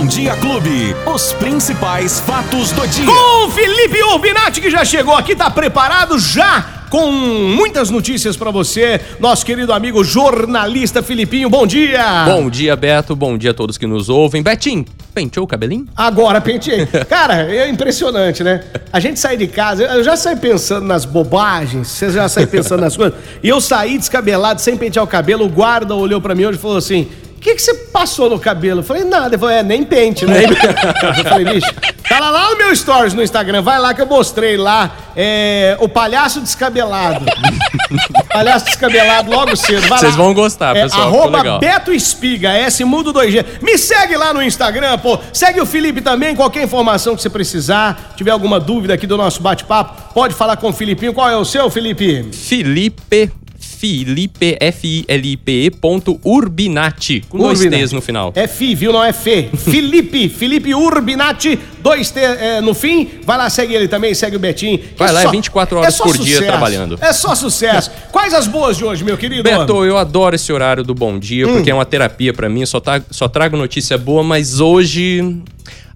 Bom Dia Clube. Os principais fatos do dia. Com Felipe Urbinati, que já chegou aqui, tá preparado já com muitas notícias pra você, nosso querido amigo jornalista Filipinho. Bom dia! Bom dia, Beto. Bom dia a todos que nos ouvem. Betinho, penteou o cabelinho? Agora pentei. Cara, é impressionante, né? A gente sai de casa, eu já saí pensando nas bobagens, você já sai pensando nas coisas. E eu saí descabelado, sem pentear o cabelo, o guarda olhou pra mim hoje e falou assim: o que, que você passou no cabelo? Eu falei, nada. Ele falou, é, nem pente, né? eu falei, bicho, tá lá, lá no meu stories no Instagram, vai lá que eu mostrei lá é, o palhaço descabelado. palhaço descabelado logo cedo. Vai Vocês lá. vão gostar, É, pessoal. arroba. Beto Espiga, S Mudo 2G. Me segue lá no Instagram, pô. Segue o Felipe também, qualquer informação que você precisar. Tiver alguma dúvida aqui do nosso bate-papo, pode falar com o Filipinho. Qual é o seu, Felipe? Felipe. Felipe, F-I-L-I-P-E ponto Urbinati, com dois Urbinati. T's no final. É Fi, viu? Não é Fê. Felipe, Felipe Urbinati, dois T é, no fim. Vai lá, segue ele também, segue o Betinho. Vai lá, é 24 horas por dia trabalhando. É só sucesso. Quais as boas de hoje, meu querido? Beto, eu adoro esse horário do Bom Dia, Hum. porque é uma terapia pra mim, só, tá- só trago notícia boa, mas hoje...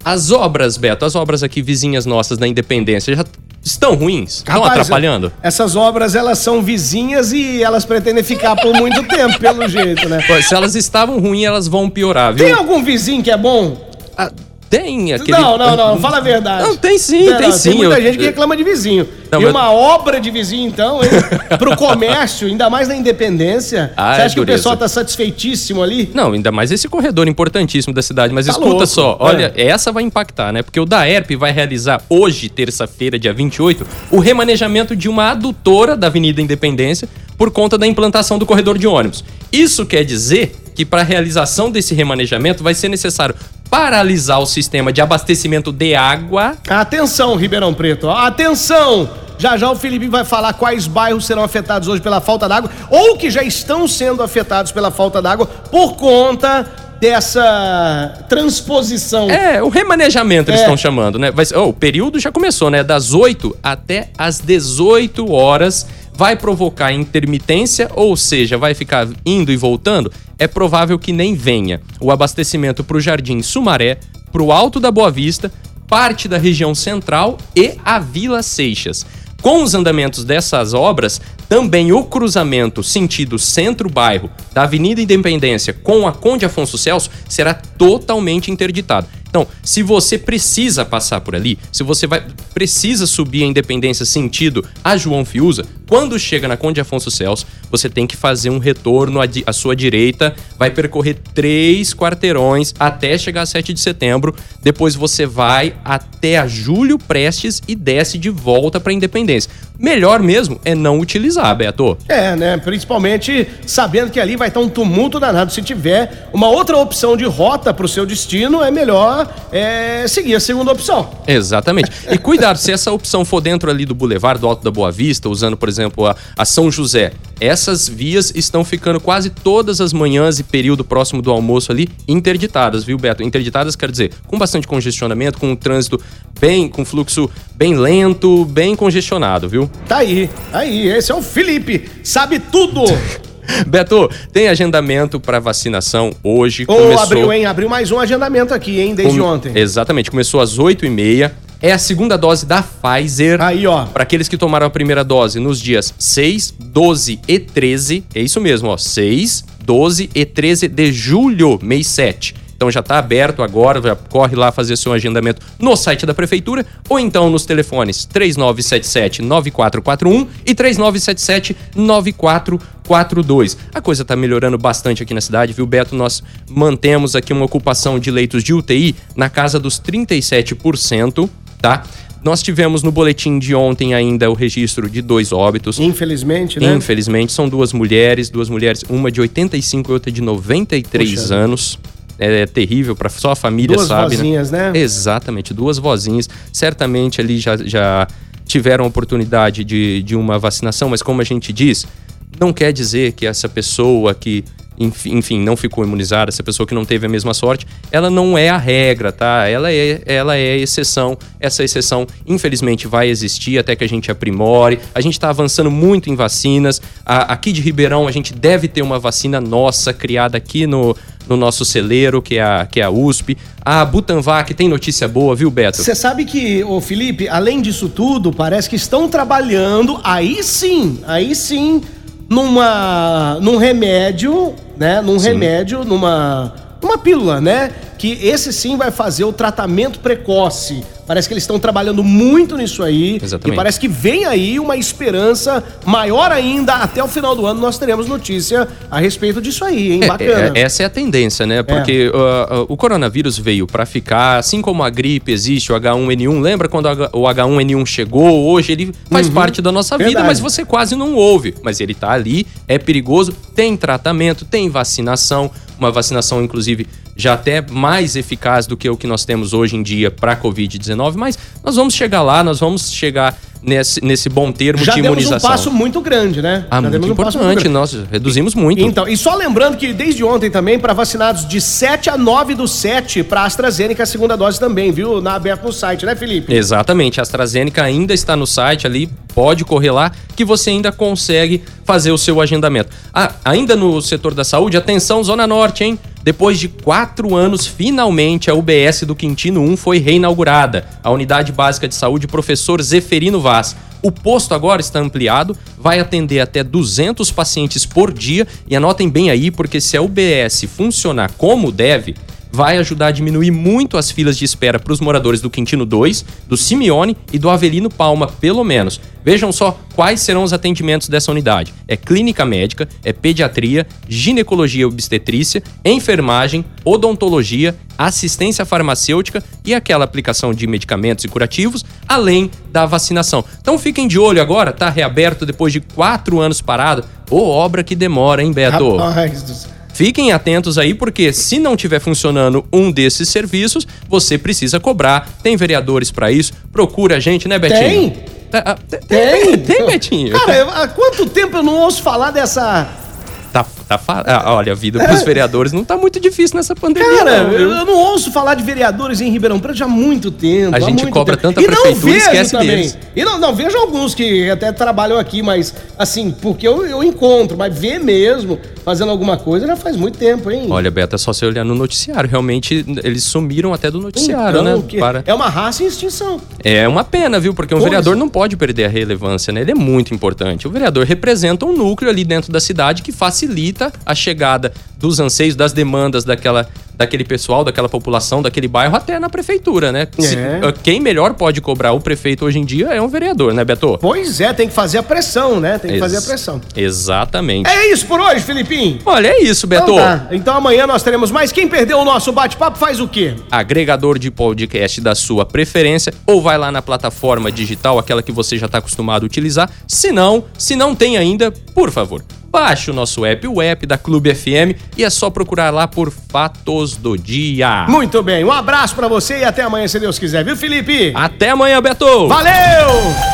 As obras, Beto, as obras aqui vizinhas nossas da Independência já estão ruins? Estão atrapalhando? Essas obras, elas são vizinhas e elas pretendem ficar por muito tempo, pelo jeito, né? Se elas estavam ruins, elas vão piorar, viu? Tem algum vizinho que é bom? Ah, tem aquele... Não, não, não, fala a verdade. Não, tem sim, Não, tem não, sim. Tem muita Eu- gente que reclama de vizinho. Não, e mas- uma obra de vizinho, então, hein? Pro comércio, ainda mais na independência. Ah, você é acha que o pessoal tá satisfeitíssimo ali? Não, ainda mais esse corredor importantíssimo da cidade. Mas Tá escuta louco. só, olha, essa vai impactar, né? Porque o DAERP vai realizar hoje, terça-feira, dia 28, o remanejamento de uma adutora da Avenida Independência por conta da implantação do corredor de ônibus. Isso quer dizer que para a realização desse remanejamento vai ser necessário paralisar o sistema de abastecimento de água. Atenção, Ribeirão Preto. Atenção! Já já o Felipe vai falar quais bairros serão afetados hoje pela falta d'água ou que já estão sendo afetados pela falta d'água por conta dessa transposição. É, o remanejamento eles É. estão chamando, né? Vai oh, o período já começou, né? Das 8 até as 18 horas. Vai provocar intermitência, ou seja, vai ficar indo e voltando? É provável que nem venha. O abastecimento para o Jardim Sumaré, para o Alto da Boa Vista, parte da região central e a Vila Seixas. Com os andamentos dessas obras, também o cruzamento sentido centro-bairro da Avenida Independência com a Conde Afonso Celso será totalmente interditado. Então, se você precisa passar por ali, se você vai precisa subir a Independência sentido a João Fiuza, quando chega na Conde Afonso Celso, você tem que fazer um retorno à, à sua direita, vai percorrer três quarteirões até chegar a 7 de setembro. Depois você vai até a Júlio Prestes e desce de volta para Independência. Melhor mesmo é não utilizar, Beto. É, né? Principalmente sabendo que ali vai estar um tumulto danado. Se tiver uma outra opção de rota para o seu destino, é melhor é, seguir a segunda opção. Exatamente. E cuidado, se essa opção for dentro ali do Boulevard do Alto da Boa Vista, usando, por exemplo, a, a São José, essas vias estão ficando quase todas as manhãs e período próximo do almoço ali interditadas, viu, Beto? Interditadas quer dizer com bastante congestionamento, com um trânsito bem, com fluxo bem lento, bem congestionado, viu? Tá aí, tá aí. Esse é o Felipe. Sabe tudo. Beto, tem agendamento para vacinação hoje. Ô, abriu, hein? Abriu mais um agendamento aqui, hein? Desde ontem. Exatamente, começou às 8h30. É a segunda dose da Pfizer. Aí, ó. Para aqueles que tomaram a primeira dose nos dias 6, 12 e 13. É isso mesmo, ó. 6, 12 e 13 de julho, mês 7. Então já está aberto agora, já corre lá fazer seu agendamento no site da prefeitura ou então nos telefones 3977-9441 e 3977-9442. A coisa está melhorando bastante aqui na cidade, viu, Beto? Nós mantemos aqui uma ocupação de leitos de UTI na casa dos 37%, tá? Nós tivemos no boletim de ontem ainda o registro de dois óbitos. Infelizmente, né? Infelizmente, são duas mulheres, duas mulheres, uma de 85 e outra de 93 Puxa. anos. É terrível, para só a família Duas sabe, vozinhas, né? Exatamente, duas vozinhas. Certamente ali já, já tiveram oportunidade de, de uma vacinação, mas como a gente diz, não quer dizer que essa pessoa que, enfim, não ficou imunizada, essa pessoa que não teve a mesma sorte, ela não é a regra, tá? Ela é, ela é exceção. Essa exceção, infelizmente, vai existir até que a gente aprimore. A gente está avançando muito em vacinas. A- aqui de Ribeirão, a gente deve ter uma vacina nossa criada aqui no, no nosso celeiro, que é a, que é a USP. A Butanvac tem notícia boa, viu, Beto? Você sabe que, ô Felipe, além disso tudo, parece que estão trabalhando, aí sim, aí sim, numa, num remédio, né? Num sim. remédio, numa, numa pílula, né? Que esse sim vai fazer o tratamento precoce Parece que eles estão trabalhando muito nisso aí. Exatamente. E parece que vem aí uma esperança maior ainda. Até o final do ano nós teremos notícia a respeito disso aí, hein? É, Bacana. É, essa é a tendência, né? Porque é. uh, uh, o coronavírus veio para ficar, assim como a gripe existe, o H1N1. Lembra quando o H1N1 chegou? Hoje ele faz uhum. parte da nossa Verdade. vida, mas você quase não ouve. Mas ele tá ali, é perigoso, tem tratamento, tem vacinação. Uma vacinação, inclusive, já até mais eficaz do que o que nós temos hoje em dia para a Covid-19, mas nós vamos chegar lá, nós vamos chegar nesse, nesse bom termo Já de imunização. Já um passo muito grande, né? Ah, Já muito importante, um muito nós reduzimos muito. Então, e só lembrando que desde ontem também, para vacinados de 7 a 9 do 7, para AstraZeneca, a segunda dose também, viu? Na aberto no site, né, Felipe? Exatamente, a AstraZeneca ainda está no site ali, pode correr lá, que você ainda consegue fazer o seu agendamento. Ah, ainda no setor da saúde, atenção, Zona Norte, hein? Depois de quatro anos, finalmente a UBS do Quintino 1 foi reinaugurada. A Unidade Básica de Saúde Professor Zeferino Vaz. O posto agora está ampliado, vai atender até 200 pacientes por dia. E anotem bem aí, porque se a UBS funcionar como deve, vai ajudar a diminuir muito as filas de espera para os moradores do Quintino 2, do Simeone e do Avelino Palma, pelo menos. Vejam só quais serão os atendimentos dessa unidade: é clínica médica, é pediatria, ginecologia e obstetrícia, enfermagem, odontologia, assistência farmacêutica e aquela aplicação de medicamentos e curativos, além da vacinação. Então fiquem de olho agora, tá reaberto depois de quatro anos parado. Ô, obra que demora, hein, Beto? Rapaz do céu. Fiquem atentos aí, porque se não tiver funcionando um desses serviços, você precisa cobrar. Tem vereadores para isso. Procura a gente, né, Betinho? Tem. Ah, tem, tem, tem, Betinho. Cara, há quanto tempo eu não ouço falar dessa Tá, tá ah, olha, a vida pros é. vereadores não tá muito difícil nessa pandemia, Cara, não, eu, eu, não ouço falar de vereadores em Ribeirão Preto já há muito tempo. A gente cobra tempo. tanta e prefeitura e esquece também. deles. E não, não, vejo alguns que até trabalham aqui, mas assim, porque eu, eu encontro, mas ver mesmo, fazendo alguma coisa, já faz muito tempo, hein? Olha, Beto, é só você olhar no noticiário. Realmente, eles sumiram até do noticiário, então, né? Para... É uma raça em extinção. É uma pena, viu? Porque um pois. vereador não pode perder a relevância, né? Ele é muito importante. O vereador representa um núcleo ali dentro da cidade que facilita a chegada dos anseios, das demandas daquela, daquele pessoal, daquela população, daquele bairro, até na prefeitura, né? É. Se, ah, quem melhor pode cobrar o prefeito hoje em dia é um vereador, né, Beto? Pois é, tem que fazer a pressão, né? Tem que Ex fazer a pressão. Exatamente. É isso por hoje, Filipinho? Olha, é isso, Beto. Então, tá. então amanhã nós teremos mais. Quem perdeu o nosso bate-papo faz o quê? Agregador de podcast da sua preferência ou vai lá na plataforma digital, aquela que você já está acostumado a utilizar. Se não, se não tem ainda, por favor, baixe o nosso app, o app da Clube FM, e é só procurar lá por Fatos do Dia. Muito bem, um abraço para você e até amanhã, se Deus quiser, viu, Felipe? Até amanhã, Beto! Valeu!